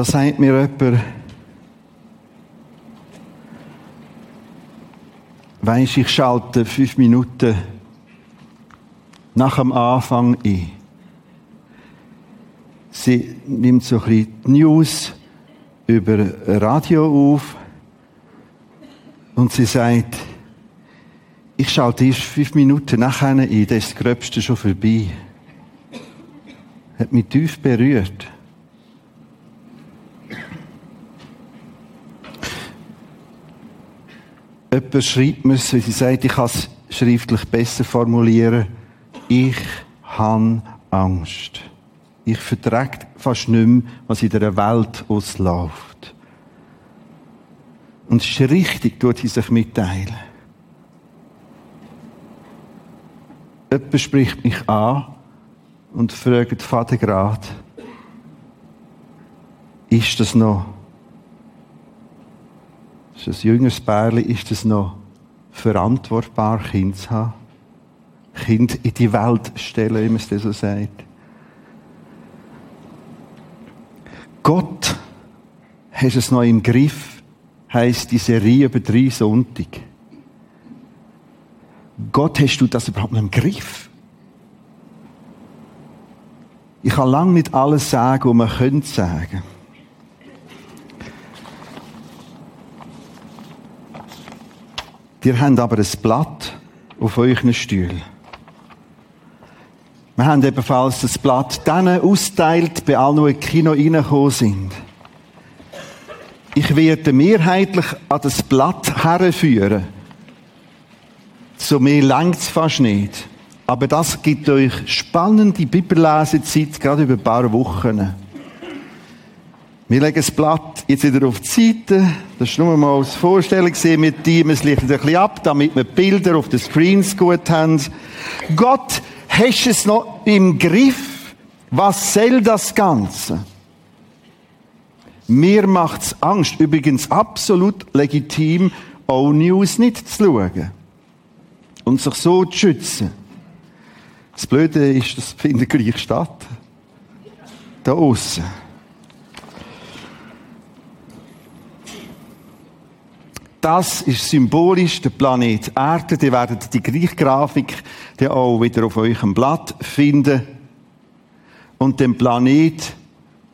Da sagt mir jemand, weisst, ich schalte fünf Minuten nach dem Anfang ein. Sie nimmt so ein bisschen die News über Radio auf und sie sagt, ich schalte erst fünf Minuten nachher ein, dann ist das Gröbste schon vorbei. Hat mich tief berührt. Jemand schreibt mir es, wie sie sagt, ich kann es schriftlich besser formulieren. Ich habe Angst. Ich vertrage fast nicht mehr, was in der Welt ausläuft. Und es ist richtig, tut sie sich mitteilen. Jemand spricht mich an und fragt Vater Grad, ist das noch, ist das jüngeres Bärli, ist das noch verantwortbar, Kind zu haben? Kind in die Welt stellen, wie man es so sagt. Gott hast es noch im Griff, heisst die Serie über drei Sonntage. Gott, hast du das überhaupt noch im Griff? Ich kann lange nicht alles sagen, was man könnte sagen. Ihr habt aber ein Blatt auf euren Stühlen. Wir haben ebenfalls das Blatt denen austeilt, bei allen, die in Kino reingekommen sind. Ich werde mehrheitlich an das Blatt herführen. So mehr längt's fast nicht. Aber das gibt euch spannende Bibellesezeit, gerade über ein paar Wochen. Wir legen das Blatt jetzt wieder auf die Seite. Das ist nur mal als Vorstellung mit Team. Es liegt ein bisschen ab, damit wir Bilder auf den Screens gut haben. Gott Hast du es noch im Griff? Was soll das Ganze? Mir macht's Angst. Übrigens absolut legitim, auch News nicht zu schauen. Und sich so zu schützen. Das Blöde ist, das findet gleich statt. Da außen. Das ist symbolisch der Planet Erde. Ihr werdet die gleiche Grafik auch wieder auf eurem Blatt finden. Und dem Planet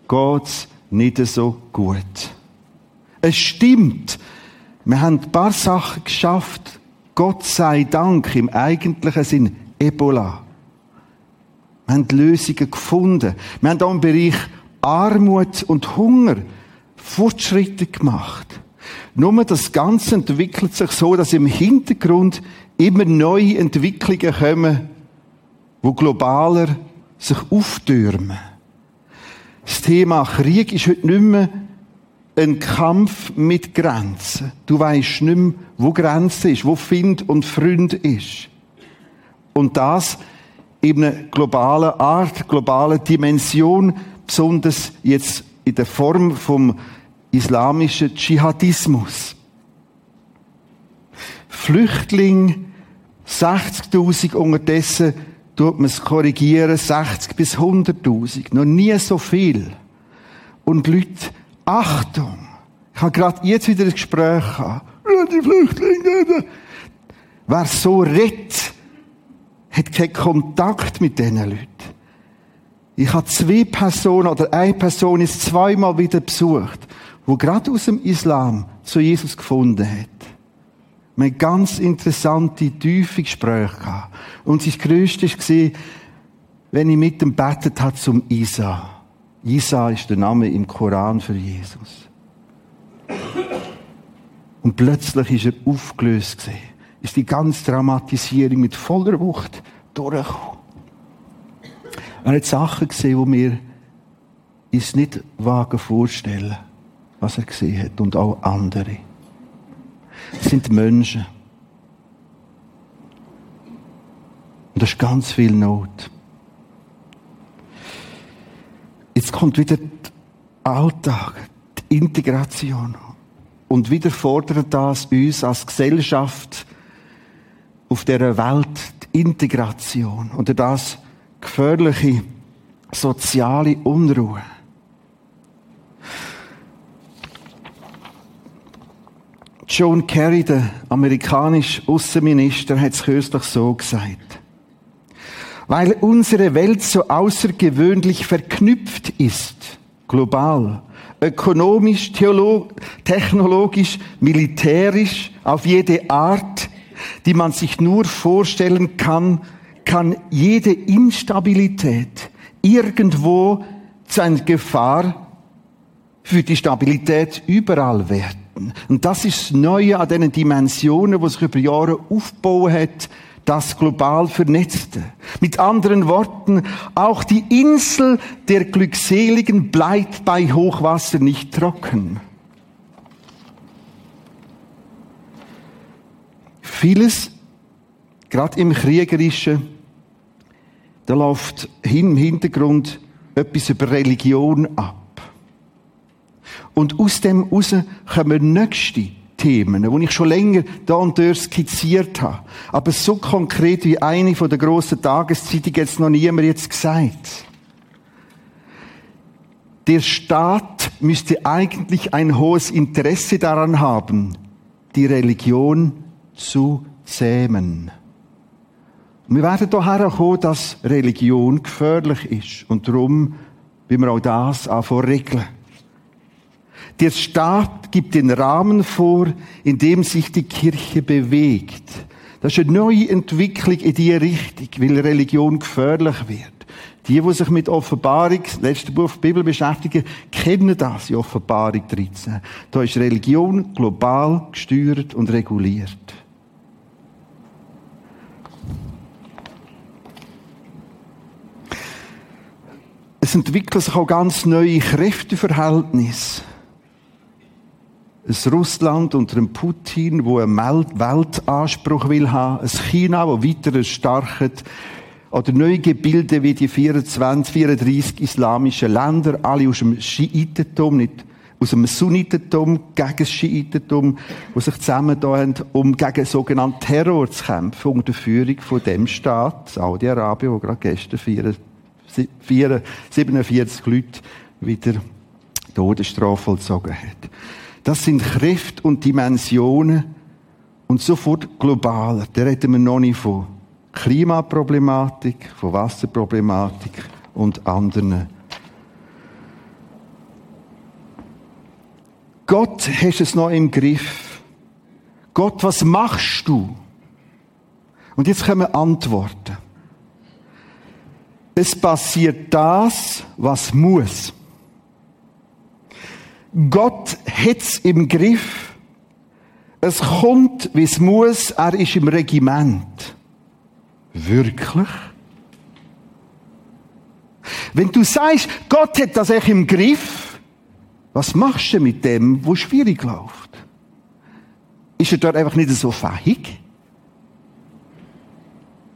geht's nicht so gut. Es stimmt. Wir haben ein paar Sachen geschafft. Gott sei Dank im eigentlichen Sinn Ebola. Wir haben Lösungen gefunden. Wir haben auch im Bereich Armut und Hunger Fortschritte gemacht. Nur das Ganze entwickelt sich so, dass im Hintergrund immer neue Entwicklungen kommen, wo globaler sich auftürmen. Das Thema Krieg ist heute nicht mehr ein Kampf mit Grenzen. Du weißt nicht mehr, wo Grenze ist, wo Find und Freund ist. Und das in einer globalen Art, globalen Dimension, besonders jetzt in der Form vom islamischen Dschihadismus. Flüchtling 60.000 unterdessen tut man es korrigieren, 60 bis 100.000. Noch nie so viel. Und Leute, Achtung! Ich habe gerade jetzt wieder ein Gespräch gehabt. Die Flüchtlinge, wer so redet, hat keinen Kontakt mit diesen Leuten. Ich habe zwei Personen oder eine Person ist zweimal wieder besucht wo gerade aus dem Islam zu Jesus gefunden hat. Wir haben ganz interessante, tiefe Gespräche gehabt. Und sein Größtes war, wenn ich mit ihm betet hat zum Isa. Isa ist der Name im Koran für Jesus. Und plötzlich ist er aufgelöst gesehen. Ist die ganze Dramatisierung mit voller Wucht durchgekommen. Er hat Sachen gesehen, die wir uns nicht wagen vorstellen was er gesehen hat und auch andere. Es sind Menschen. Und das ist ganz viel Not. Jetzt kommt wieder der Alltag, die Integration. Und wieder fordert das uns als Gesellschaft auf der Welt die Integration oder das gefährliche soziale Unruhe. John Kerry, der amerikanische Außenminister, hat es kürzlich so gesagt. Weil unsere Welt so außergewöhnlich verknüpft ist, global, ökonomisch, technologisch, militärisch, auf jede Art, die man sich nur vorstellen kann, kann jede Instabilität irgendwo zu einer Gefahr für die Stabilität überall werden. Und das ist das Neue an diesen Dimensionen, die sich über Jahre aufgebaut hat, das global Vernetzte. Mit anderen Worten, auch die Insel der Glückseligen bleibt bei Hochwasser nicht trocken. Vieles, gerade im Kriegerischen, da läuft im Hintergrund etwas über Religion ab. Und aus dem raus kommen nächste Themen, die ich schon länger da und dort skizziert habe. Aber so konkret wie eine von der grossen Tageszeitungen jetzt noch niemand jetzt gesagt. Der Staat müsste eigentlich ein hohes Interesse daran haben, die Religion zu. Und wir werden daher kommen, dass Religion gefährlich ist. Und darum, wie wir auch das anfangen regeln. Der Staat gibt den Rahmen vor, in dem sich die Kirche bewegt. Das ist eine neue Entwicklung in diese Richtung, weil Religion gefährlich wird. Die, die sich mit Offenbarung, das letzte Buch der Bibel beschäftigen, kennen das, die Offenbarung 13. Da ist Religion global gesteuert und reguliert. Es entwickeln sich auch ganz neue Kräfteverhältnisse ein Russland unter einem Putin, wo einen Weltanspruch will haben, ein China, wo weiter starket, oder neue Gebilde wie die 24, 34 islamischen Länder, alle aus dem Schiitentum, nicht aus dem Sunnitentum gegen das Schiitentum, die sich zusammen da haben, um gegen sogenannten Terror zu kämpfen, unter der Führung von dem Staat, Saudi-Arabien, wo gerade gestern 47 Leute wieder Todesstrafe vollzogen hat. Das sind Kräfte und Dimensionen und sofort global. Da reden wir noch nicht von Klimaproblematik, von Wasserproblematik und anderen. Gott hast es noch im Griff. Gott, was machst du? Und jetzt kommen Antworten. Es passiert das, was muss. Gott hat's im Griff. Es kommt, wie es muss. Er ist im Regiment. Wirklich? Wenn du sagst, Gott hat das echt im Griff, was machst du mit dem, wo schwierig läuft? Ist er dort einfach nicht so fähig?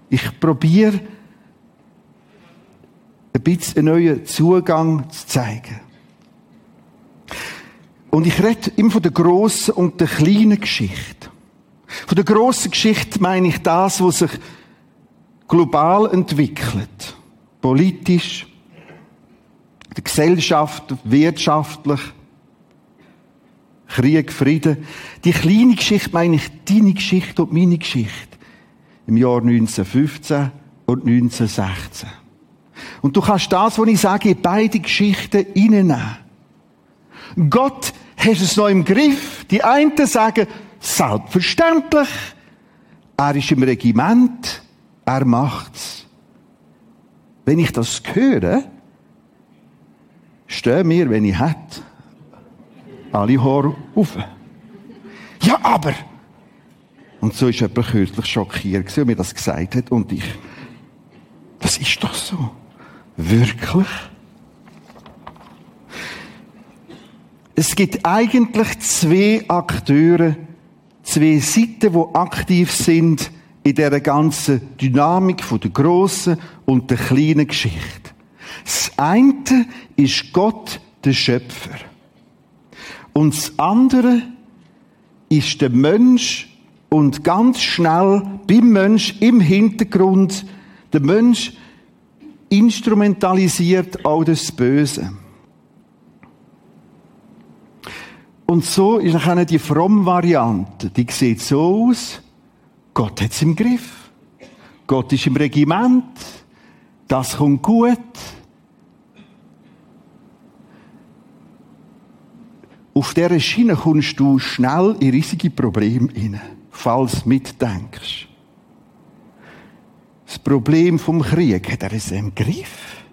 Ich probiere, ein bisschen einen neuen Zugang zu zeigen. Und ich rede immer von der grossen und der kleinen Geschichte. Von der grossen Geschichte meine ich das, was sich global entwickelt. Politisch, der Gesellschaft, wirtschaftlich, Krieg, Frieden. Die kleine Geschichte meine ich deine Geschichte und meine Geschichte. Im Jahr 1915 und 1916. Und du kannst das, was ich sage, in beide Geschichten reinnehmen. Gott hat es noch im Griff. Die einen sagen, selbstverständlich. Er ist im Regiment. Er macht's. Wenn ich das höre, stehen mir, wenn ich hätte, alle Haare auf. Ja, aber! Und so ist jemand kürzlich schockiert, als er mir das gesagt hat. Und ich, das ist doch so. Wirklich? Es gibt eigentlich zwei Akteure, zwei Seiten, die aktiv sind in dieser ganzen Dynamik von der grossen und der kleinen Geschichte. Das eine ist Gott, der Schöpfer. Und das andere ist der Mensch und ganz schnell beim Mensch im Hintergrund der Mensch instrumentalisiert auch das Böse. Und so ist auch die fromme Variante. Die sieht so aus. Gott hat es im Griff. Gott ist im Regiment. Das kommt gut. Auf dieser Schiene kommst du schnell in riesige Probleme hinein, falls du mitdenkst. Das Problem vom Krieg hat er es im Griff.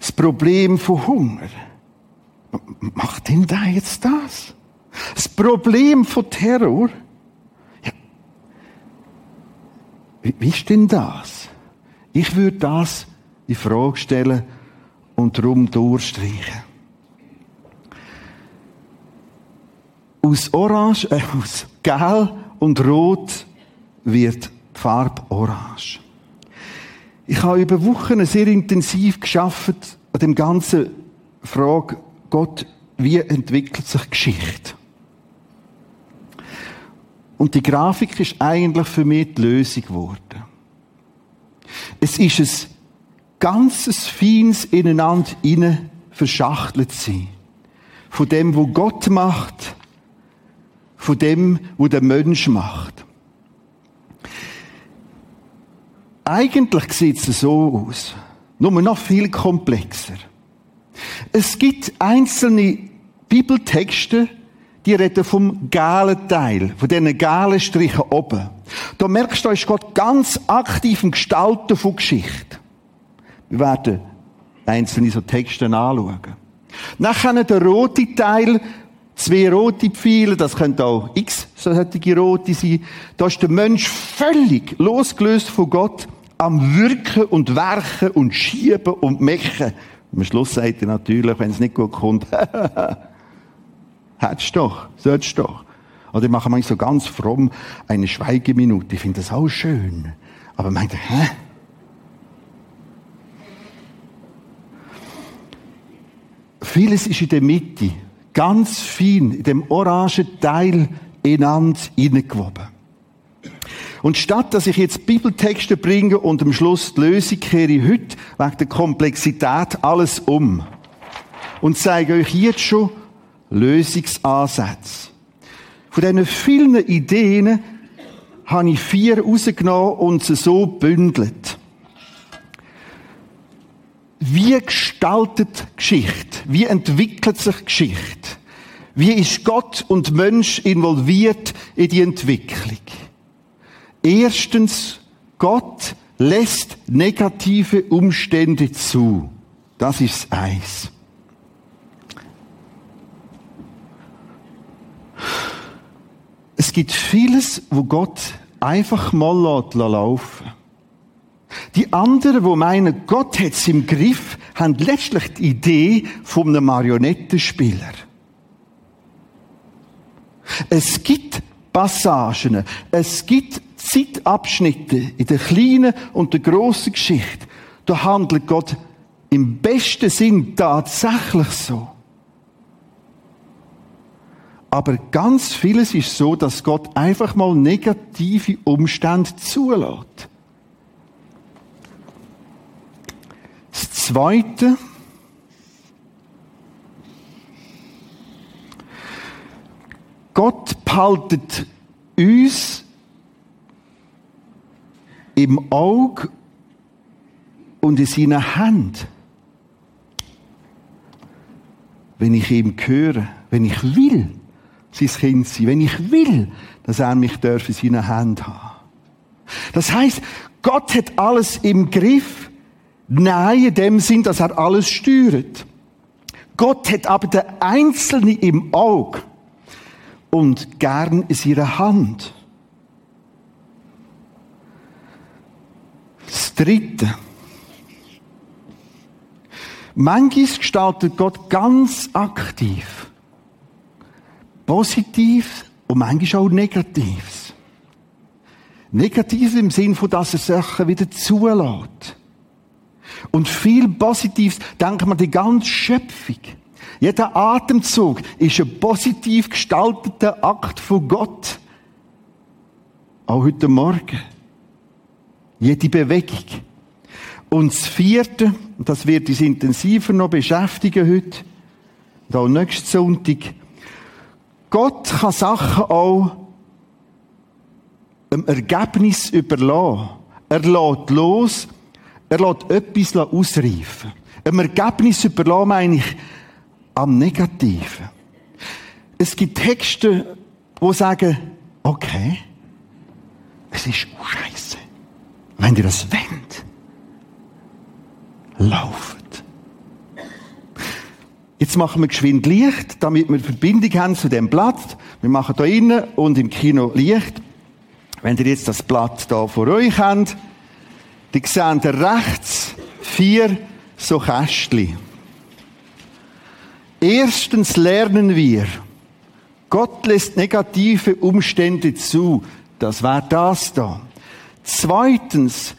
Das Problem von Hunger. Macht denn da jetzt das? Das Problem von Terror. Ja. Wie, ist denn das? Ich würde das in Frage stellen und darum durchstreichen. Aus Orange, äh, aus Gel und Rot wird die Farbe Orange. Ich habe über Wochen sehr intensiv geschafft an dem ganzen Frage Gott, wie entwickelt sich Geschichte? Und die Grafik ist eigentlich für mich die Lösung geworden. Es ist ein ganzes feines ineinander innen verschachtelt sein. Von dem, wo Gott macht, von dem, wo der Mensch macht. Eigentlich sieht es so aus. Nur noch viel komplexer. Es gibt einzelne Bibeltexte, die reden vom galen Teil, von diesen galen Strichen oben. Da merkst du, ist Gott ganz aktiv im Gestalten von Geschichte. Wir werden einzelne so Texte anschauen. Nachher der rote Teil, zwei rote Pfeile, das könnte auch x solche rote sein. Da ist der Mensch völlig losgelöst von Gott am Wirken und Werken und Schieben und Mechen am Schluss sagt er natürlich, wenn es nicht gut kommt, hättest doch, sollst doch. Oder ich mache manchmal so ganz fromm eine Schweigeminute. Ich finde das auch schön. Aber meint er, hä? Vieles ist in der Mitte, ganz fein, in dem orangen Teil ineinander hineingewoben. Und statt dass ich jetzt Bibeltexte bringe und am Schluss die Lösung kehre ich heute wegen der Komplexität alles um. Und zeige euch jetzt schon Lösungsansätze. Von diesen vielen Ideen habe ich vier rausgenommen und sie so bündelt. Wie gestaltet Geschichte? Wie entwickelt sich Geschichte? Wie ist Gott und Mensch involviert in die Entwicklung? Erstens, Gott lässt negative Umstände zu. Das ist eins. Es gibt vieles, wo Gott einfach mal laufen Die anderen, wo meinen, Gott hat es im Griff, haben letztlich die Idee von einem Marionettenspieler. Es gibt Passagen, es gibt Zeitabschnitte in der kleinen und der grossen Geschichte, da handelt Gott im besten Sinn tatsächlich so. Aber ganz vieles ist so, dass Gott einfach mal negative Umstände zulässt. Das Zweite, Gott behaltet uns im Auge und in seiner Hand. Wenn ich ihm höre, wenn ich will, sein Kind sein, wenn ich will, dass er mich in seiner Hand haben. Das heißt, Gott hat alles im Griff. Nein, in dem Sinn, dass er alles steuert. Gott hat aber den Einzelnen im Auge und gern in seiner Hand. Das Dritte. Manchmal gestaltet Gott ganz aktiv. Positiv und manchmal auch negativ. Negativ im Sinn von, dass er Sachen wieder zulässt. Und viel Positives, denken wir die ganze Schöpfung. Jeder Atemzug ist ein positiv gestalteter Akt von Gott. Auch heute Morgen. Jede Bewegung. Und das vierte, und das wird uns intensiver noch beschäftigen heute, und auch nächsten Sonntag, Gott kann Sachen auch im Ergebnis überlassen. Er lässt los, er lässt etwas ausreifen. Im Ergebnis überlassen meine ich am Negativen. Es gibt Texte, die sagen, okay, es ist scheiße. Wenn ihr das wollt, lauft. Jetzt machen wir geschwind Licht, damit wir Verbindung haben zu dem Blatt. Wir machen da innen und im Kino Licht. Wenn ihr jetzt das Blatt da vor euch habt, dann seht ihr rechts vier so Kästchen. Erstens lernen wir, Gott lässt negative Umstände zu. Das war das da. Zweitens,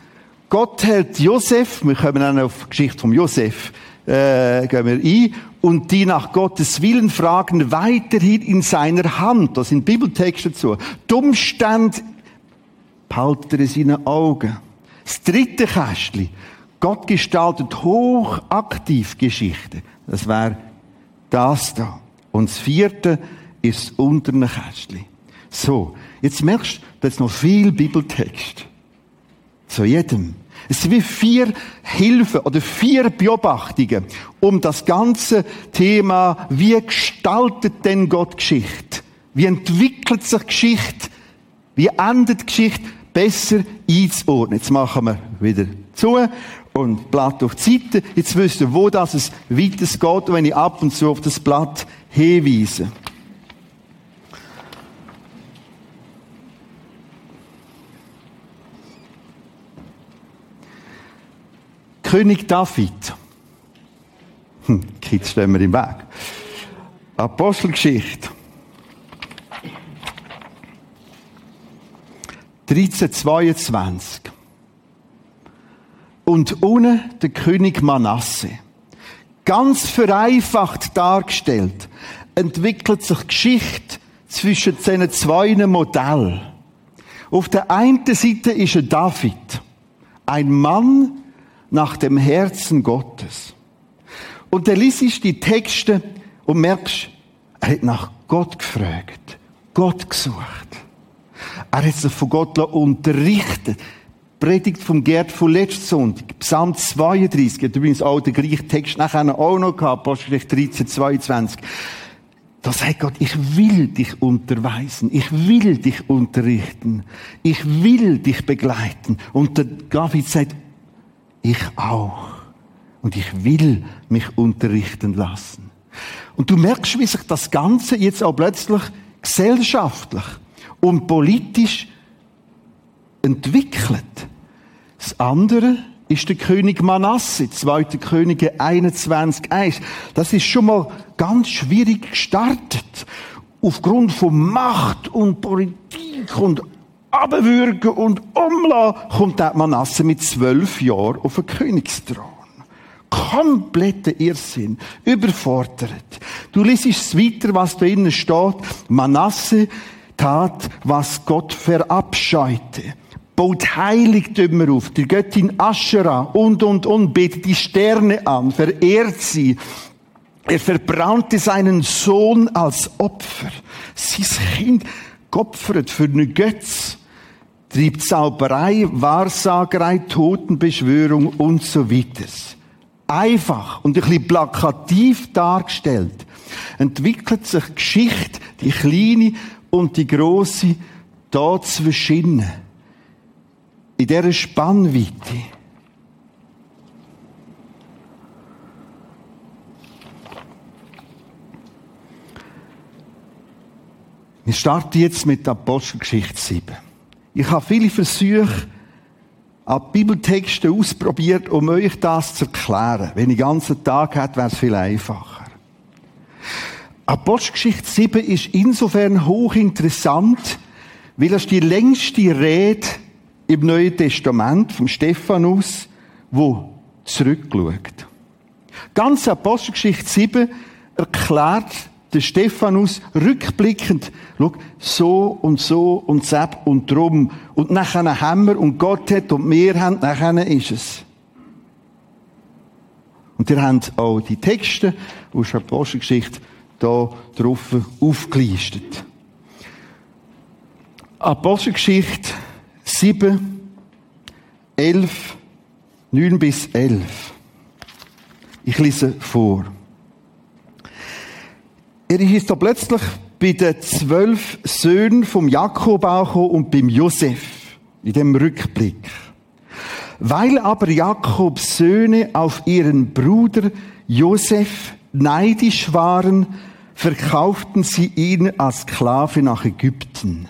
Gott hält Josef, wir kommen dann auf die Geschichte von Josef, äh, gehen wir ein, und die nach Gottes Willen fragen, weiterhin in seiner Hand. Das sind Bibeltexte dazu. Die Umstände behaltet er in seinen Augen. Das dritte Kästchen. Gott gestaltet hochaktiv Geschichte. Das wäre das da. Und das vierte ist das untere Kästchen. So. Jetzt merkst du, da ist noch viel Bibeltext. Zu jedem. Es sind wie vier Hilfen oder vier Beobachtungen um das ganze Thema, wie gestaltet denn Gott Geschichte? Wie entwickelt sich Geschichte? Wie endet Geschichte? Besser einzuordnen. Jetzt machen wir wieder zu und Blatt auf die Seite. Jetzt wisst ihr, wo das es weiter geht, wenn ich ab und zu auf das Blatt hinweise. König David. Hm, Kids stehen wir im Weg. Apostelgeschichte. 1322. Und ohne der König Manasse. Ganz vereinfacht dargestellt, entwickelt sich Geschichte zwischen diesen zwei Modellen. Auf der einen Seite ist er David. Ein Mann, nach dem Herzen Gottes. Und dann liest die Texte und merkst, er hat nach Gott gefragt, Gott gesucht. Er hat sich von Gott unterrichtet. Predigt vom Gerd von letzten Sonntag, Psalm 32, hat übrigens auch den gleichen Text nachher auch noch gehabt, Apostelgeschichte 13, 22. Da sagt Gott, ich will dich unterweisen, ich will dich unterrichten, ich will dich begleiten. Und der David sagt, ich auch. Und ich will mich unterrichten lassen. Und du merkst, wie sich das Ganze jetzt auch plötzlich gesellschaftlich und politisch entwickelt. Das andere ist der König Manasse, 2. Könige 21,1. Das ist schon mal ganz schwierig gestartet. Aufgrund von Macht und Politik und abwürgen und umlassen, kommt der Manasse mit zwölf Jahren auf den Königsthron. Kompletter Irrsinn. Überfordert. Du liest es weiter, was da innen steht. Manasse tat, was Gott verabscheute. Baut Heiligtümer auf, die Göttin Aschera und, und, und, betet die Sterne an, verehrt sie. Er verbrannte seinen Sohn als Opfer. Sein Kind geopfert für eine Götz trieb Zauberei, Wahrsagerei, Totenbeschwörung und so weiter. Einfach und ein bisschen plakativ dargestellt entwickelt sich Geschichte, die kleine und die große, da zwischen. In dieser Spannweite. Wir starten jetzt mit Apostelgeschichte 7. Ich habe viele Versuche an Bibeltexten ausprobiert, um euch das zu erklären. Wenn ich den ganzen Tag hätte, wäre es viel einfacher. Apostelgeschichte 7 ist insofern hochinteressant, weil es die längste Rede im Neuen Testament vom Stephanus, wo zurückschaut. Ganz Apostelgeschichte 7 erklärt der Stephanus rückblickend, schau, so und so und sepp und drum. Und nachher haben wir und Gott hat und wir haben, nachher ist es. Und ihr habt auch die Texte aus der Apostelgeschichte da drauf aufgelistet. Apostelgeschichte 7, 11, 9 bis 11. Ich lese vor. Er ist da plötzlich bei den zwölf Söhnen vom Jakob auch und beim Josef in dem Rückblick. Weil aber Jakobs Söhne auf ihren Bruder Josef neidisch waren, verkauften sie ihn als Sklave nach Ägypten.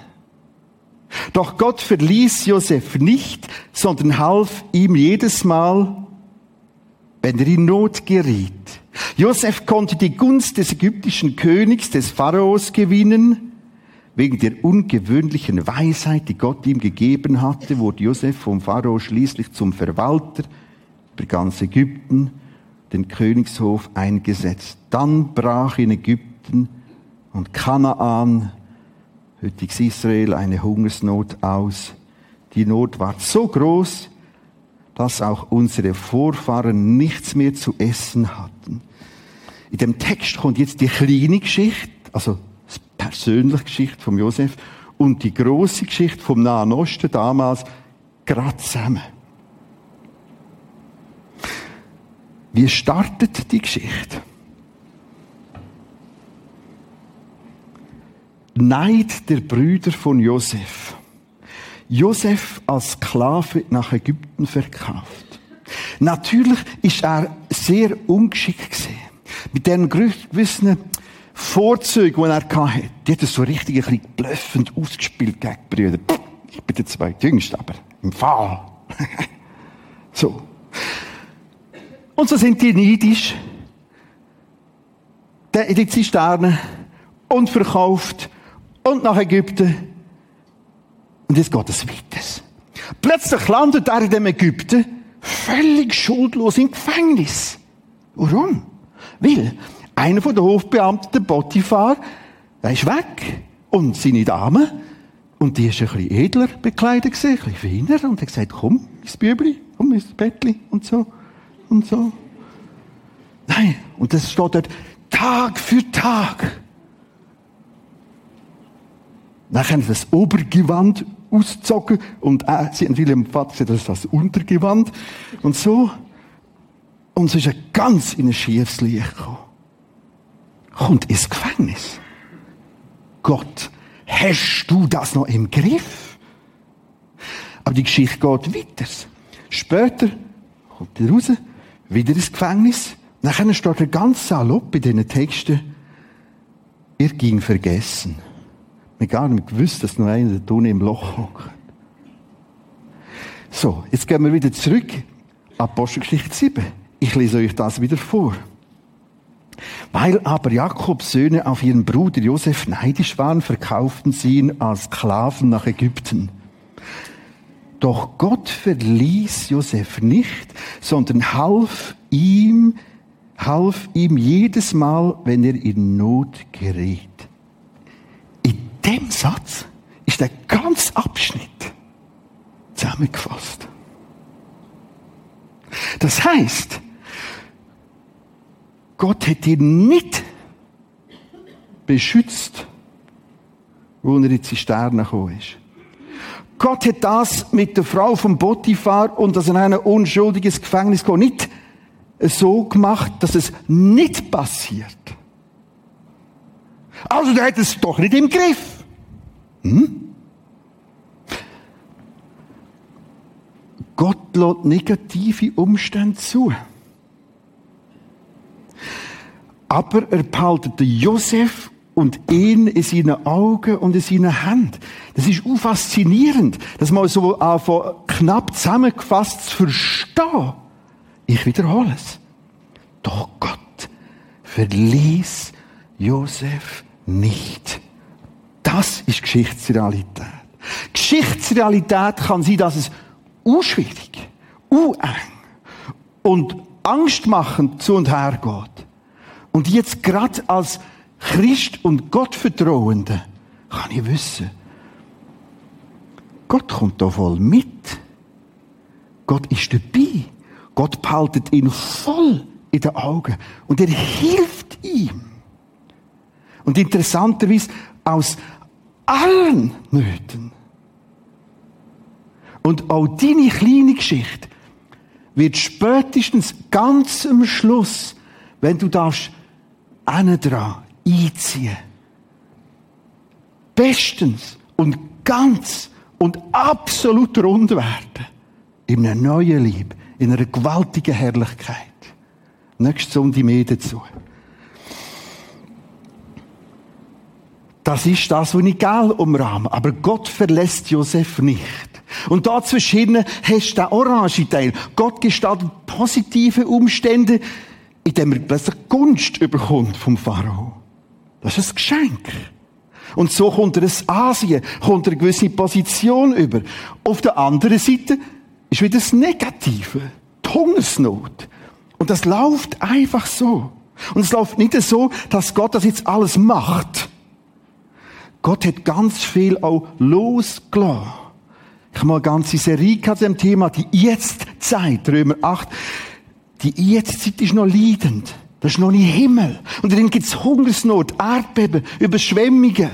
Doch Gott verließ Josef nicht, sondern half ihm jedes Mal, wenn er in Not geriet. Josef konnte die Gunst des ägyptischen Königs, des Pharaos gewinnen. Wegen der ungewöhnlichen Weisheit, die Gott ihm gegeben hatte, wurde Josef vom Pharao schließlich zum Verwalter über ganz Ägypten, den Königshof eingesetzt. Dann brach in Ägypten und Kanaan, heutiges Israel, eine Hungersnot aus. Die Not war so groß, dass auch unsere Vorfahren nichts mehr zu essen hatten. In dem Text kommt jetzt die kleine Geschichte, also die persönliche Geschichte von Josef und die große Geschichte vom Nahen Osten damals gerade zusammen. Wie startet die Geschichte? Neid der Brüder von Josef. Josef als Sklave nach Ägypten verkauft. Natürlich ist er sehr ungeschickt gesehen. Mit den gewissen Vorzügen, die er hatte. Die hat er so richtig ein bisschen blöffend ausgespielt gegen die Brüder. Ich bin der zweitjüngste, aber im Fall. so. Und so sind die neidisch. In die Zisterne und verkauft und nach Ägypten und jetzt geht es weiter. Plötzlich landet er in dem Ägypten völlig schuldlos im Gefängnis. Warum? Weil einer von den Hofbeamten, der Potiphar, der ist weg. Und seine Dame, und die ist ein bisschen edler bekleidet ein bisschen feiner, und hat gesagt, komm, ins Bübli, komm ins Bettli, und so, und so. Nein, und das steht dort Tag für Tag. Dann haben sie das Obergewand ausgezogen und äh, sie haben William Vater gesagt, das ist das Untergewand und so. Und sie ist ganz in ein schiefes Licht gekommen. Kommt ins Gefängnis. Gott, hast du das noch im Griff? Aber die Geschichte geht weiter. Später kommt er raus, wieder ins Gefängnis. Nachher steht er ganz salopp in diesen Texten, er ging vergessen. Wir gar nicht gewusst, dass noch einer Tunnel im Loch hockt. So, jetzt gehen wir wieder zurück. Apostelgeschichte 7. Ich lese euch das wieder vor. Weil aber Jakobs Söhne auf ihren Bruder Josef neidisch waren, verkauften sie ihn als Sklaven nach Ägypten. Doch Gott verließ Josef nicht, sondern half ihm, half ihm jedes Mal, wenn er in Not geriet dem Satz ist der ganze Abschnitt zusammengefasst. Das heißt, Gott hat ihn nicht beschützt, wo er in die Zisterne gekommen ist. Gott hat das mit der Frau von Potiphar und dass in ein unschuldiges Gefängnis geht, nicht so gemacht, dass es nicht passiert. Also der hat es doch nicht im Griff. Hm? Gott lässt negative Umstände zu. Aber er behaltet Josef und ihn in seinen Augen und in seinen Händen. Das ist faszinierend, das mal so knapp zusammengefasst zu verstehen. Ich wiederhole es. Doch Gott verließ Josef nicht. Das ist Geschichtsrealität. Geschichtsrealität kann sein, dass es unschwierig, uneng und angstmachend zu und her geht. Und jetzt gerade als Christ und Gottvertrauende kann ich wissen, Gott kommt da voll mit. Gott ist dabei. Gott behaltet ihn voll in den Augen. Und er hilft ihm. Und interessanterweise aus allen Nöten. Und auch deine kleine Geschichte wird spätestens ganz am Schluss, wenn du darfst, dran einziehen. Bestens und ganz und absolut rund werden. In einer neuen Liebe, in einer gewaltigen Herrlichkeit. Nächstes Sonntag mehr dazu. Das ist das, was ich gell umrahme. Aber Gott verlässt Josef nicht. Und dazwischen hast du den orange Teil. Gott gestaltet positive Umstände, indem er plötzlich Gunst überkommt vom Pharao. Das ist ein Geschenk. Und so kommt er ins Asien, kommt er eine gewisse Position über. Auf der anderen Seite ist wieder das Negative. Die Hungersnot. Und das läuft einfach so. Und es läuft nicht so, dass Gott das jetzt alles macht. Gott hat ganz viel auch losgelassen. Ich habe mal eine ganze Serie zu dem Thema, die Jetzt-Zeit, Römer 8. Die Jetzt-Zeit ist noch leidend. Das ist noch nicht Himmel. Und dann gibt es Hungersnot, Erdbeben, Überschwemmungen.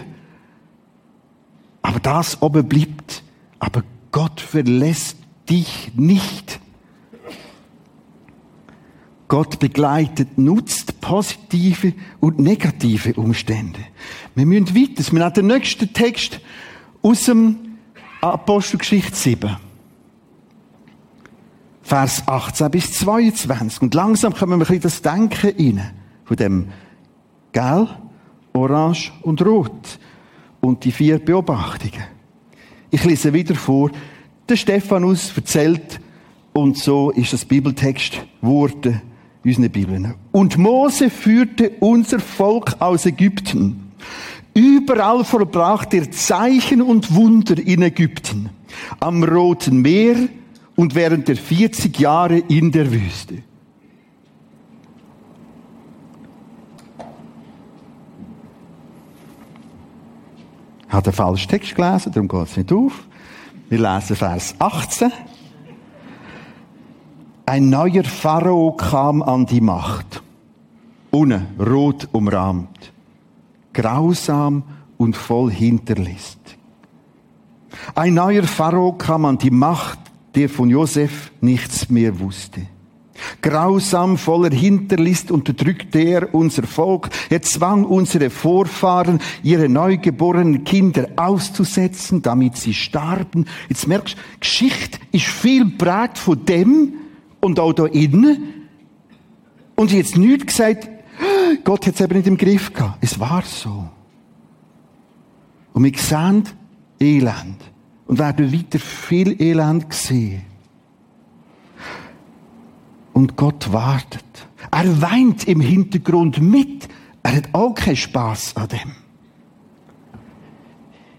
Aber das oben bleibt. Aber Gott verlässt dich nicht. Gott begleitet, nutzt positive und negative Umstände. Wir müssen weiter. Wir haben den nächsten Text aus dem Apostelgeschichte 7. Vers 18 bis 22. Und langsam kommen wir ein bisschen das Denken rein. Von dem Gel, Orange und Rot. Und die vier Beobachtungen. Ich lese wieder vor. Der Stephanus erzählt, und so ist das Bibeltext Worte in unseren Bibeln. Und Mose führte unser Volk aus Ägypten. Überall vollbrachte er Zeichen und Wunder in Ägypten. Am Roten Meer, und während der 40 Jahre in der Wüste. Hat er falsch Text gelesen, darum geht es nicht auf. Wir lesen Vers 18. Ein neuer Pharao kam an die Macht. Ohne rot umrahmt. Grausam und voll Hinterlist. Ein neuer Pharao kam an die Macht der von Josef nichts mehr wusste. Grausam voller Hinterlist unterdrückte er unser Volk. Er zwang unsere Vorfahren, ihre neugeborenen Kinder auszusetzen, damit sie starben. Jetzt merkst du, Geschichte ist viel prägt von dem und auch da innen. Und jetzt nichts gesagt, Gott hat es eben nicht im Griff gehabt. Es war so. Und wir sehen Elend und werden weiter viel Elend sehen. Und Gott wartet. Er weint im Hintergrund mit. Er hat auch keinen Spaß an dem.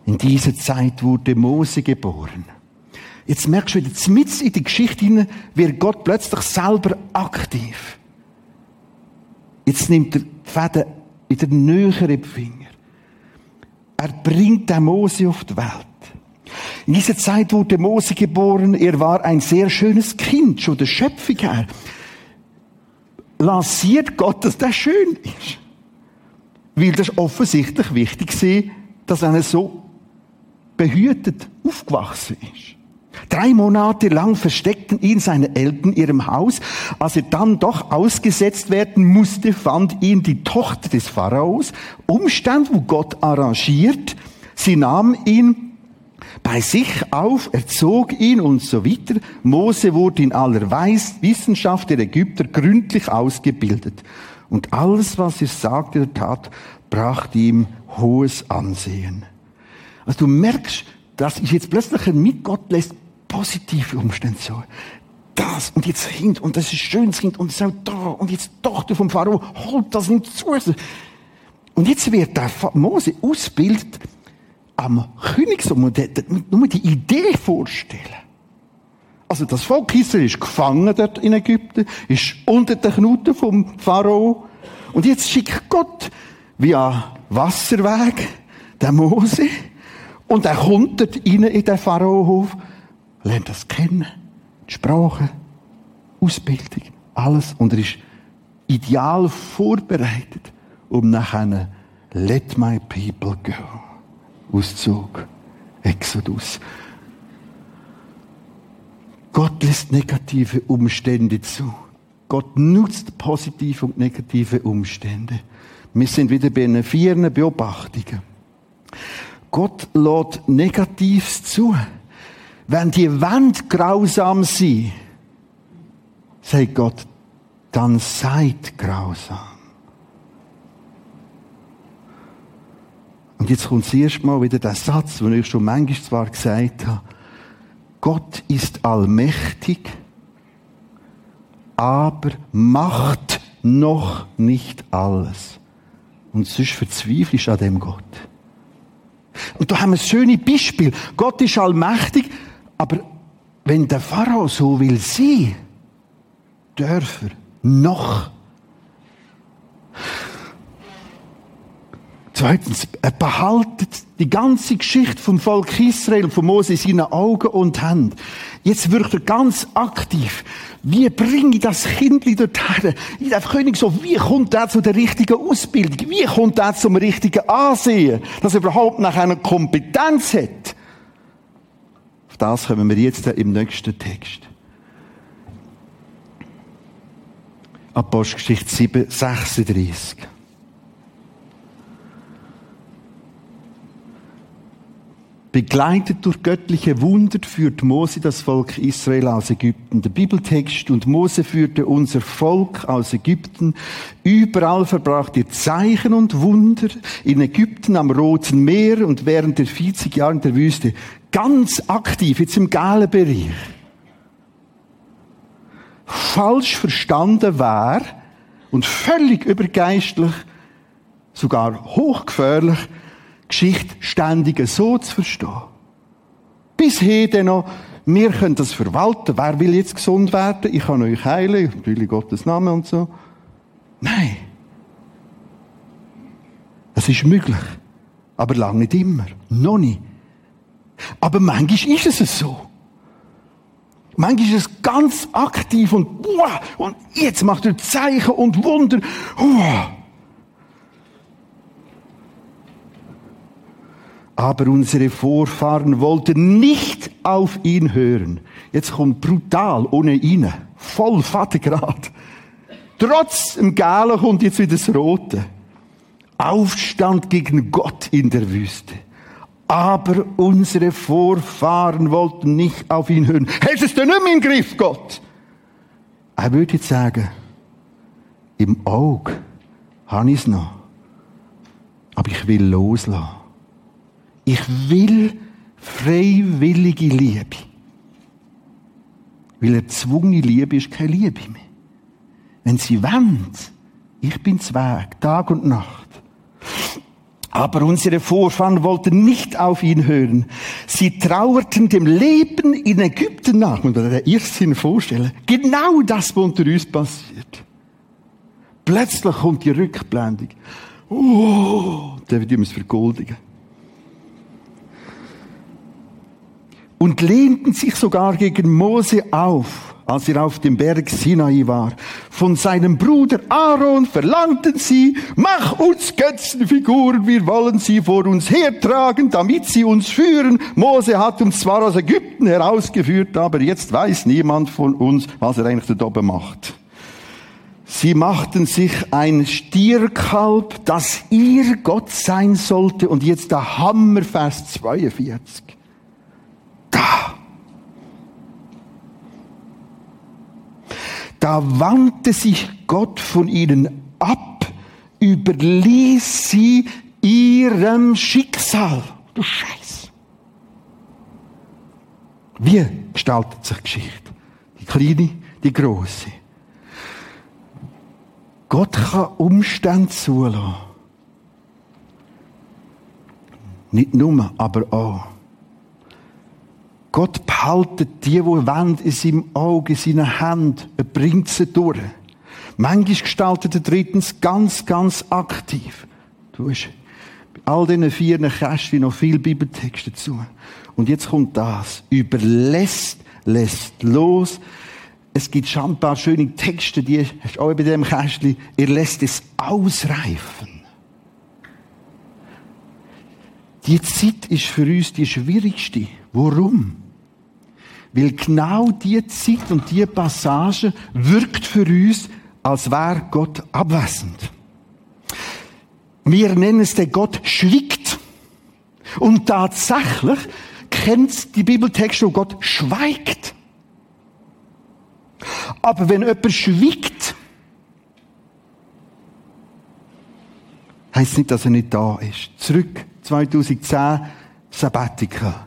In dieser Zeit wurde Mose geboren. Jetzt merkst du wieder, mit in die Geschichte hinein wird Gott plötzlich selber aktiv. Jetzt nimmt er die Fäden wieder näher in Finger. Er bringt den Mose auf die Welt. In dieser Zeit wurde Mose geboren. Er war ein sehr schönes Kind, schon der Schöpfung her. Lanciert Gott, dass der schön ist. Weil das offensichtlich wichtig war, dass er so behütet aufgewachsen ist. Drei Monate lang versteckten ihn seine Eltern in ihrem Haus. Als er dann doch ausgesetzt werden musste, fand ihn die Tochter des Pharaos. Umstand, wo Gott arrangiert. Sie nahm ihn bei sich auf, erzog ihn und so weiter. Mose wurde in aller Wissenschaft der Ägypter gründlich ausgebildet. Und alles, was er sagte oder tat, brachte ihm hohes Ansehen. Also du merkst, das ist jetzt plötzlich ein mit Gott lässt positive Umstände so. Das und jetzt Kind und das ist schönes Kind und so da und jetzt Tochter vom Pharao holt das nicht zu. Und jetzt wird der Mose ausbildet am Königssohn und nur die Idee vorstellen. Also das Volk Israel ist gefangen dort in Ägypten, ist unter den Knuten vom Pharao. Und jetzt schickt Gott via Wasserweg den Mose und er kommt dort rein in den Pharaohof, lernt das kennen, die Sprache, Ausbildung, alles. Und er ist ideal vorbereitet, um nachher Let my people go. Auszug. Exodus. Gott lässt negative Umstände zu. Gott nutzt positive und negative Umstände. Wir sind wieder bei einer vierten Beobachtungen. Gott lädt Negatives zu. Wenn die Wände grausam sind, sagt Gott, dann seid grausam. Und jetzt kommt das erste Mal wieder der Satz, den ich schon manchmal zwar gesagt habe. Gott ist allmächtig, aber macht noch nicht alles. Und sonst verzweifelst du an dem Gott. Und da haben wir ein schönes Beispiel. Gott ist allmächtig, aber wenn der Pharao so will sein, darf er noch. Zweitens, er behaltet die ganze Geschichte vom Volk Israel von Mose in seinen Augen und Händen. Jetzt wirkt er ganz aktiv. Wie bringe ich das Kind dorthin? Ich darf König so, wie kommt er zu der richtigen Ausbildung? Wie kommt er zum richtigen Ansehen? Dass er überhaupt nach einer Kompetenz hat. Auf das kommen wir jetzt im nächsten Text. Apostelgeschichte 7, 36. Begleitet durch göttliche Wunder führt Mose das Volk Israel aus Ägypten. Der Bibeltext und Mose führte unser Volk aus Ägypten. Überall verbracht ihr Zeichen und Wunder. In Ägypten am Roten Meer und während der 40 Jahre in der Wüste. Ganz aktiv, jetzt im Galenbereich. Falsch verstanden war und völlig übergeistlich, sogar hochgefährlich, Geschichte ständig so zu verstehen. Bis heute noch, wir können das verwalten. Wer will jetzt gesund werden? Ich kann euch heilen, natürlich Gottes Name und so. Nein. Es ist möglich. Aber lange nicht immer. Noch nicht. Aber manchmal ist es so. Manchmal ist es ganz aktiv und, wow, und jetzt macht er Zeichen und Wunder. Wow. Aber unsere Vorfahren wollten nicht auf ihn hören. Jetzt kommt brutal, ohne ihn. Voll Vatergrad. Trotz dem Galen kommt jetzt wieder das Rote. Aufstand gegen Gott in der Wüste. Aber unsere Vorfahren wollten nicht auf ihn hören. Hättest du nicht mehr im Griff, Gott? Er würde jetzt sagen, im Auge habe ich es noch. Aber ich will loslassen. Ich will freiwillige Liebe. Weil erzwungene Liebe ist keine Liebe mehr. Wenn sie wollen, ich bin's Weg, Tag und Nacht. Aber unsere Vorfahren wollten nicht auf ihn hören. Sie trauerten dem Leben in Ägypten nach. Kann sich Irrsinn vorstellen. Genau das, was unter uns passiert. Plötzlich kommt die Rückblendung. Oh, da wird es vergoldigen. Und lehnten sich sogar gegen Mose auf, als er auf dem Berg Sinai war. Von seinem Bruder Aaron verlangten sie, mach uns Götzenfiguren, wir wollen sie vor uns hertragen, damit sie uns führen. Mose hat uns zwar aus Ägypten herausgeführt, aber jetzt weiß niemand von uns, was er eigentlich da oben macht. Sie machten sich ein Stierkalb, das ihr Gott sein sollte, und jetzt der Hammervers 42 da. Da wandte sich Gott von ihnen ab, überließ sie ihrem Schicksal. Du Scheiß. Wie gestaltet sich Geschichte? Die kleine, die große. Gott kann Umstände zulassen. Nicht nur, aber auch. Gott behaltet die, die wollen, in seinem Auge, in seiner Hand. Er bringt sie durch. Manchmal gestaltet er drittens ganz, ganz aktiv. Du hast bei all diesen vier Kästchen noch viel Bibeltext dazu. Und jetzt kommt das. Überlässt, lässt los. es gibt schon ein paar schöne Texte, die hast du auch bei dem Kästchen. Er lässt es ausreifen. Die Zeit ist für uns die schwierigste. Warum? Weil genau die Zeit und die Passage wirkt für uns, als wäre Gott abwesend. Wir nennen es den Gott schwiegt. Und tatsächlich kennt die Bibeltext, wo Gott schweigt. Aber wenn jemand schwiegt, heisst nicht, dass er nicht da ist. Zurück 2010 Sabbatical.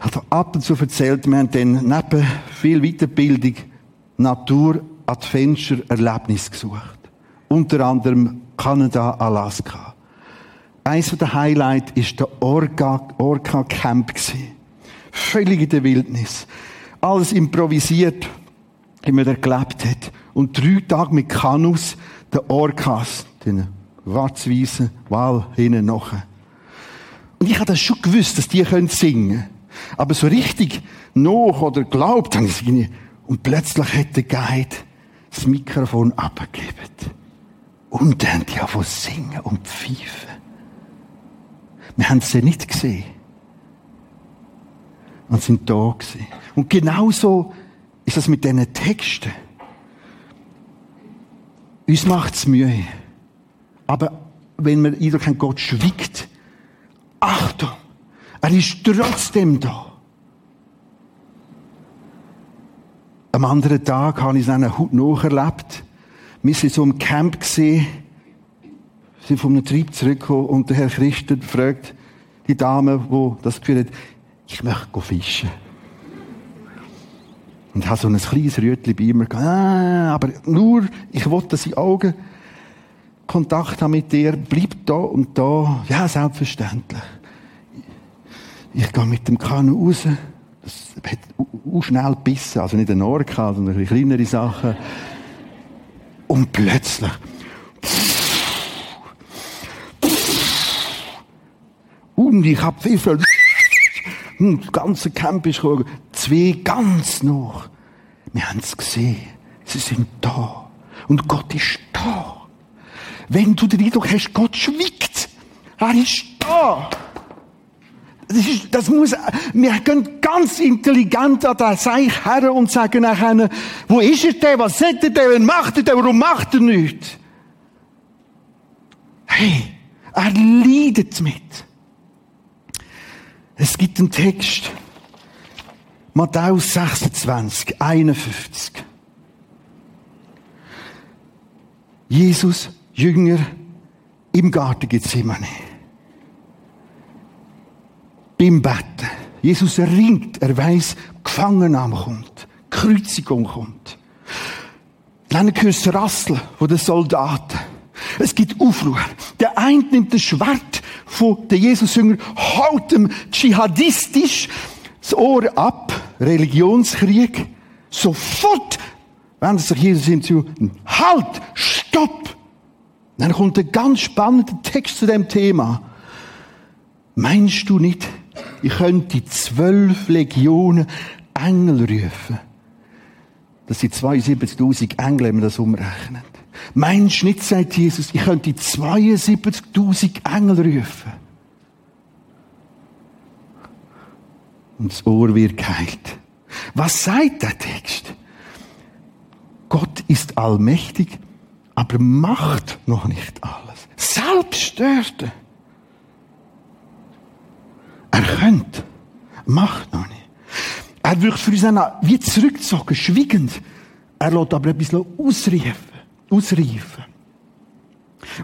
Hat ab und zu erzählt, wir haben dann neben viel Weiterbildung Natur Adventure Erlebnis gesucht. Unter anderem Kanada, Alaska. Eins der Highlights war der Orca, Orca Camp. Völlig in der Wildnis. Alles improvisiert, wie man da gelebt hat. Und drei Tage mit Kanus, den Orcas, den schwarz-weißen Wal hinten nachher. Und ich habe das schon gewusst, dass die können singen. Aber so richtig noch oder glaubt haben sie nicht. Und plötzlich hat der Guide das Mikrofon abgegeben. Und dann die angefangen singen und pfeifen. Wir haben sie nicht gesehen. Und sind da gewesen. Und genauso ist das mit diesen Texten. Uns macht es Mühe. Aber wenn wir Eindruck haben, Gott schwiegt, Achtung, er ist trotzdem da. Am anderen Tag habe ich es einen Hut nacherlebt. Wir waren so im Camp gesehen, sind von einem Trieb zurückgekommen und der Herr Christen fragt die Dame, die das Gefühl hat, ich möchte fischen. Und habe so ein kleines Rütli bei gesagt, ah, aber nur, ich wollte, dass ich Augen Kontakt haben mit dir, bleib da und da. Ja, selbstverständlich. Ich gehe mit dem Kanu raus. Das hat auch schnell gebissen. Also nicht ein Orca, sondern ein kleinere Sachen. Und plötzlich. Und ich habe viel, viel. Das ganze Camp ist gekommen. Zwei ganz noch. Wir haben es gesehen. Sie sind da. Und Gott ist da. Wenn du den Eindruck hast, Gott schwiegt. Er ist da. Das, ist, das muss, wir gehen ganz intelligent an den Seich her und sagen nachher, wo ist er denn? Was sagt er denn? Was macht er denn? Warum macht er nichts? Hey, er leidet mit. Es gibt einen Text. Matthäus 26, 51. Jesus, Jünger, im Garten Gethsemane beim Betten. Jesus ringt, er weiß, Gefangennahme kommt, Kreuzigung kommt. Dann hörst du Rassel von den Soldaten. Es gibt Aufruhr. Der eine nimmt das Schwert von den Jesus-Jünger, haut ihm dschihadistisch das Ohr ab, Religionskrieg. Sofort wendet sich Jesus ihm zu, halt, stopp! Dann kommt ein ganz spannender Text zu dem Thema. Meinst du nicht, ich könnte zwölf Legionen Engel rufen. Das sind 72.000 Engel, wenn man das umrechnet. Meinst du nicht, sagt Jesus, ich könnte 72.000 Engel rufen. Und das Ohr wird geheilt. Was sagt der Text? Gott ist allmächtig, aber macht noch nicht alles. Selbst stört er. Er könnte, macht noch nicht. Er wirkt für uns auch wie zurückgezogen, schwiegend. Er lässt aber etwas ausreifen, ausreifen.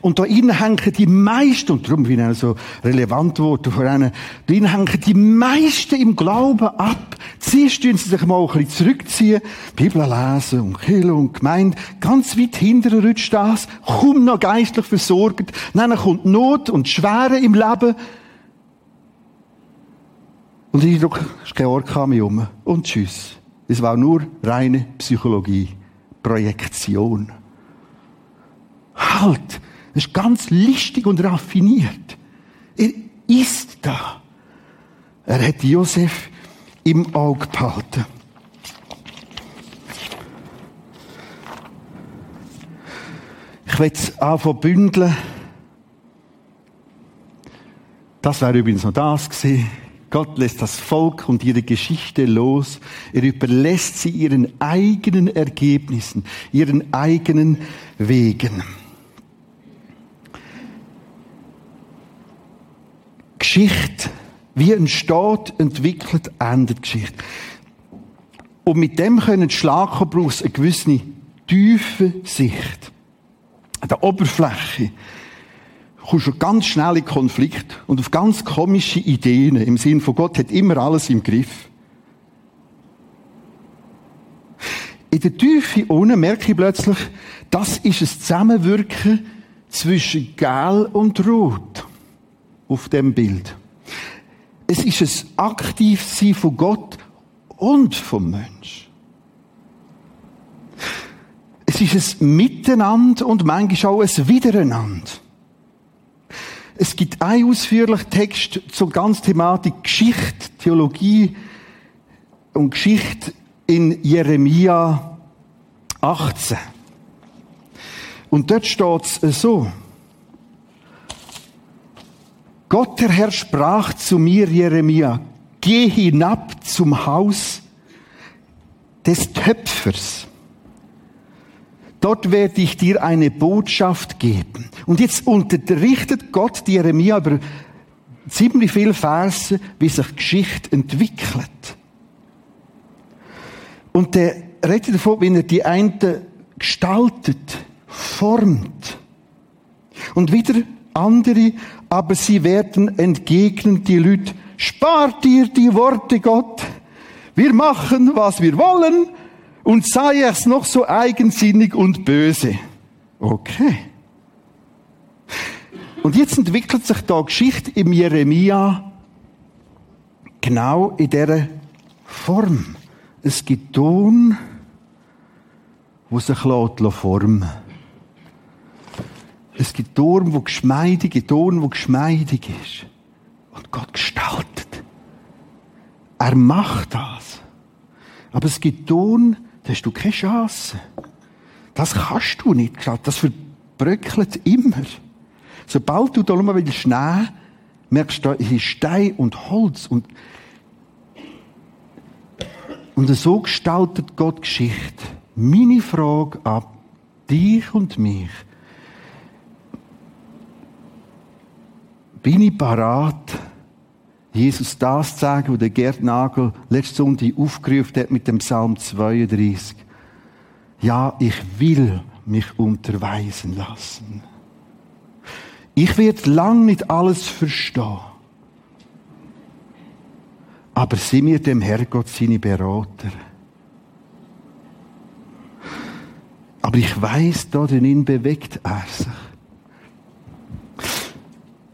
Und da innen hängen die meisten, und darum bin ich so relevant geworden vor ihnen, da innen hängen die meisten im Glauben ab. Zuerst tun sie sich mal ein bisschen zurückziehen, Bibel lesen und Kirche und Gemeinde. Ganz weit hinterher rutscht das, kaum noch geistlich versorgt. Dann kommt Not und Schwere im Leben. Und ich Eindruck, das Georg kam um. Und tschüss. Es war nur reine Psychologie. Projektion. Halt! Das ist ganz listig und raffiniert. Er ist da. Er hat Josef im Auge behalten. Ich will es anfangen bündeln. Das wäre übrigens noch das gewesen. Gott lässt das Volk und ihre Geschichte los. Er überlässt sie ihren eigenen Ergebnissen, ihren eigenen Wegen. Geschichte, wie ein Staat entwickelt, endet Geschichte. Und mit dem können Schlager brauchst eine gewisse tiefe Sicht. An der Oberfläche kommst du ganz schnell in Konflikt und auf ganz komische Ideen im Sinn von Gott hat immer alles im Griff. In der Tiefe unten merke ich plötzlich, das ist ein Zusammenwirken zwischen Gel und Rot auf dem Bild. Es ist ein Aktivsein von Gott und vom Mensch. Es ist ein Miteinander und manchmal auch ein Wiedereinander. Es gibt einen ausführlichen Text zur ganzen Thematik Geschichte, Theologie und Geschichte in Jeremia 18. Und dort steht es so. Gott der Herr sprach zu mir, Jeremia, geh hinab zum Haus des Töpfers. Dort werde ich dir eine Botschaft geben. Und jetzt unterrichtet Gott Jeremia über ziemlich viele Verse, wie sich Geschichte entwickelt. Und der redet davon, wie er die einen gestaltet, formt. Und wieder andere, aber sie werden entgegnen, die Leute, spart dir die Worte Gott. Wir machen, was wir wollen und sei es noch so eigensinnig und böse. Okay. Und jetzt entwickelt sich da Geschichte im Jeremia genau in dieser Form. Es gibt Ton, wo sich formen Es gibt Ton, wo geschmeidig, Ton, wo geschmeidig ist. Und Gott gestaltet. Er macht das. Aber es gibt Ton, da hast du keine Chance. Das kannst du nicht. Das verbröckelt immer. Sobald du da mal wieder Schnee merkst du, es ist Stein und Holz und und so gestaltet Gott Geschichte. Meine Frage an dich und mich. Bin ich parat, Jesus das sagen, was der Gerd Nagel letzte Sonntag aufgerufen hat mit dem Psalm 32? Ja, ich will mich unterweisen lassen. Ich werde lang nicht alles verstehen. Aber sind mir dem Herrgott seine Berater. Aber ich weiß, da drin bewegt er sich.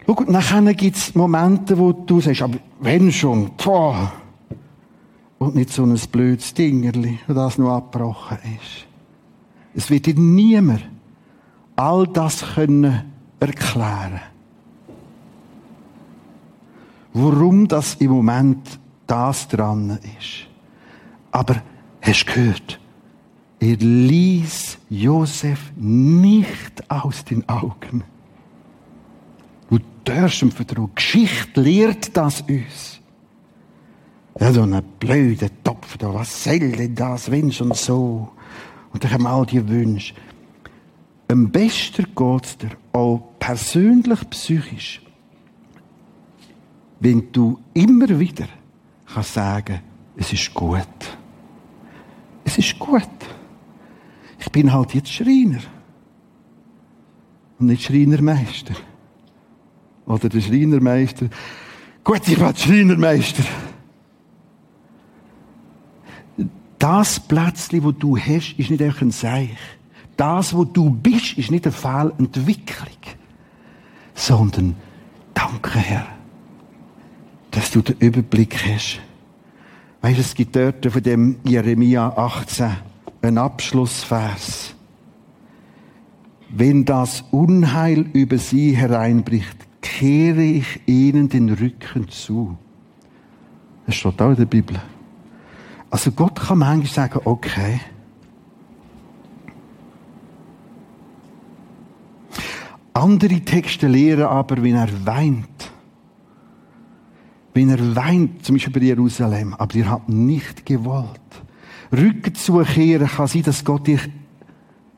Schau, nachher gibt es Momente, wo du sagst, aber wenn schon, boah, und nicht so ein blödes Dingerli, das noch abgebrochen ist. Es wird dir niemand all das können erklären. Warum das im Moment das dran ist. Aber hast du gehört? Er ließ Josef nicht aus den Augen. Darfst ihm vertrauen. Geschichte lehrt das uns. Ja, so ein blöder Topf da. Was soll denn das, wenn schon so? Und dann haben all die Wünsche. Am besten geht es dir, auch persönlich, psychisch, wenn du immer wieder kannst sagen, es ist gut. Es ist gut. Ich bin halt jetzt Schreiner. Und nicht Schreinermeister. Oder der Schreinermeister. Gut, ich bin Schreinermeister. Das Plätzchen, wo du hast, ist nicht einfach ein Seich. Das, wo du bist, ist nicht eine Fehlentwicklung. Sondern, danke Herr dass du den Überblick hast. Weißt du, es gibt dort von dem Jeremia 18 einen Abschlussvers. Wenn das Unheil über sie hereinbricht, kehre ich ihnen den Rücken zu. Das steht auch in der Bibel. Also Gott kann manchmal sagen, okay, Andere Texte lehren aber, wie er weint. Wenn er weint, zum Beispiel bei Jerusalem, aber ihr habt nicht gewollt. Rücken zukehren kann sein, dass Gott dich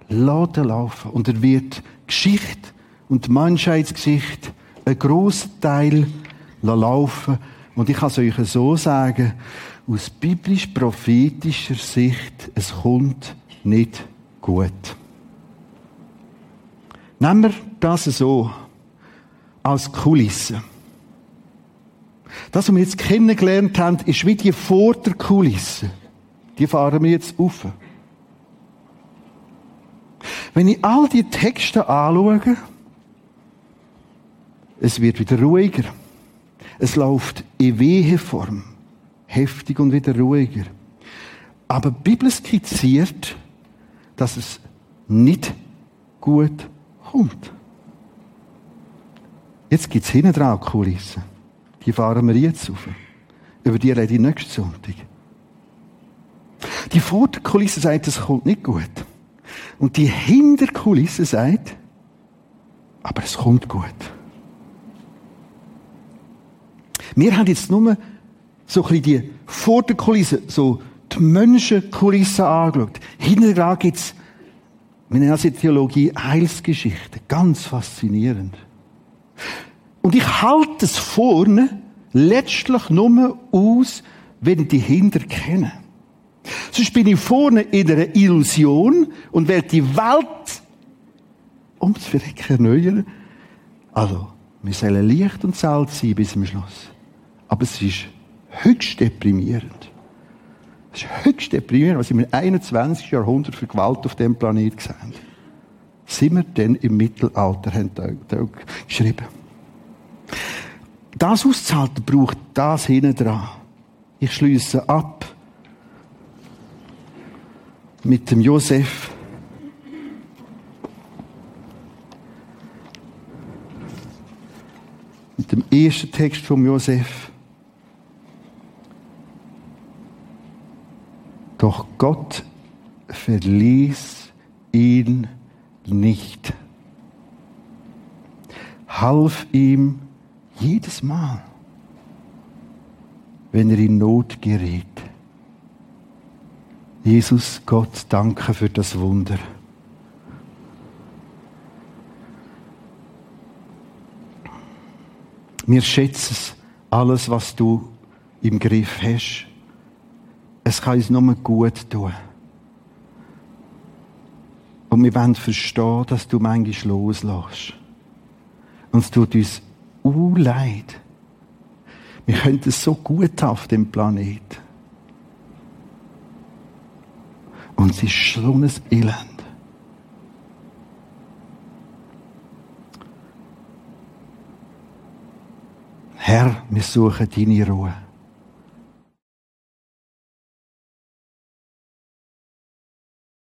laden laufen und er wird Geschichte und Menschheitsgeschichte einen grossen Teil laufen und ich kann es euch so sagen, aus biblisch-prophetischer Sicht, es kommt nicht gut. Nehmen wir das so als Kulisse. Das, was wir jetzt kennengelernt haben, ist wie die vor der Kulisse. Die fahren wir jetzt auf. Wenn ich all die Texte anschaue, es wird wieder ruhiger. Es läuft in Weheform. Heftig und wieder ruhiger. Aber die Bibel skizziert, dass es nicht gut kommt. Jetzt gibt es hinten dran Kulissen. Die fahren wir jetzt auf. Über die rede ich nächsten Sonntag. Die Vorderkulisse sagt, es kommt nicht gut. Und die Hinterkulisse sagt, aber es kommt gut. Wir haben jetzt nur so ein bisschen die Vorderkulisse, so die Menschenkulisse angeschaut. Hinterher gibt es, wir nennen das in Theologie Heilsgeschichte. Ganz faszinierend. Und ich halte es vorne letztlich nur aus, wenn die Hinder kenne. Sonst bin ich vorne in einer Illusion und werde die Welt ums Verrecken erneuern. Also, wir sollen Licht und Salz sein bis zum Schluss. Aber es ist höchst deprimierend. Es ist höchst deprimierend, was im 21. Jahrhundert für Gewalt auf dem Planeten gesehen Sind wir denn im Mittelalter, haben da geschrieben. Das auszuhalten braucht das hinten dran. Ich schließe ab mit dem Josef. Mit dem ersten Text vom Josef. Doch Gott verließ ihn nicht, half ihm jedes Mal, wenn er in Not gerät. Jesus, Gott, danke für das Wunder. Wir schätzen alles, was du im Griff hast. Es kann uns nur gut tun. Und wir wollen verstehen, dass du manchmal loslässt. Und es tut uns uh, leid. Wir könnten es so gut auf dem Planet. Und es ist so ein Elend. Herr, wir suchen deine Ruhe.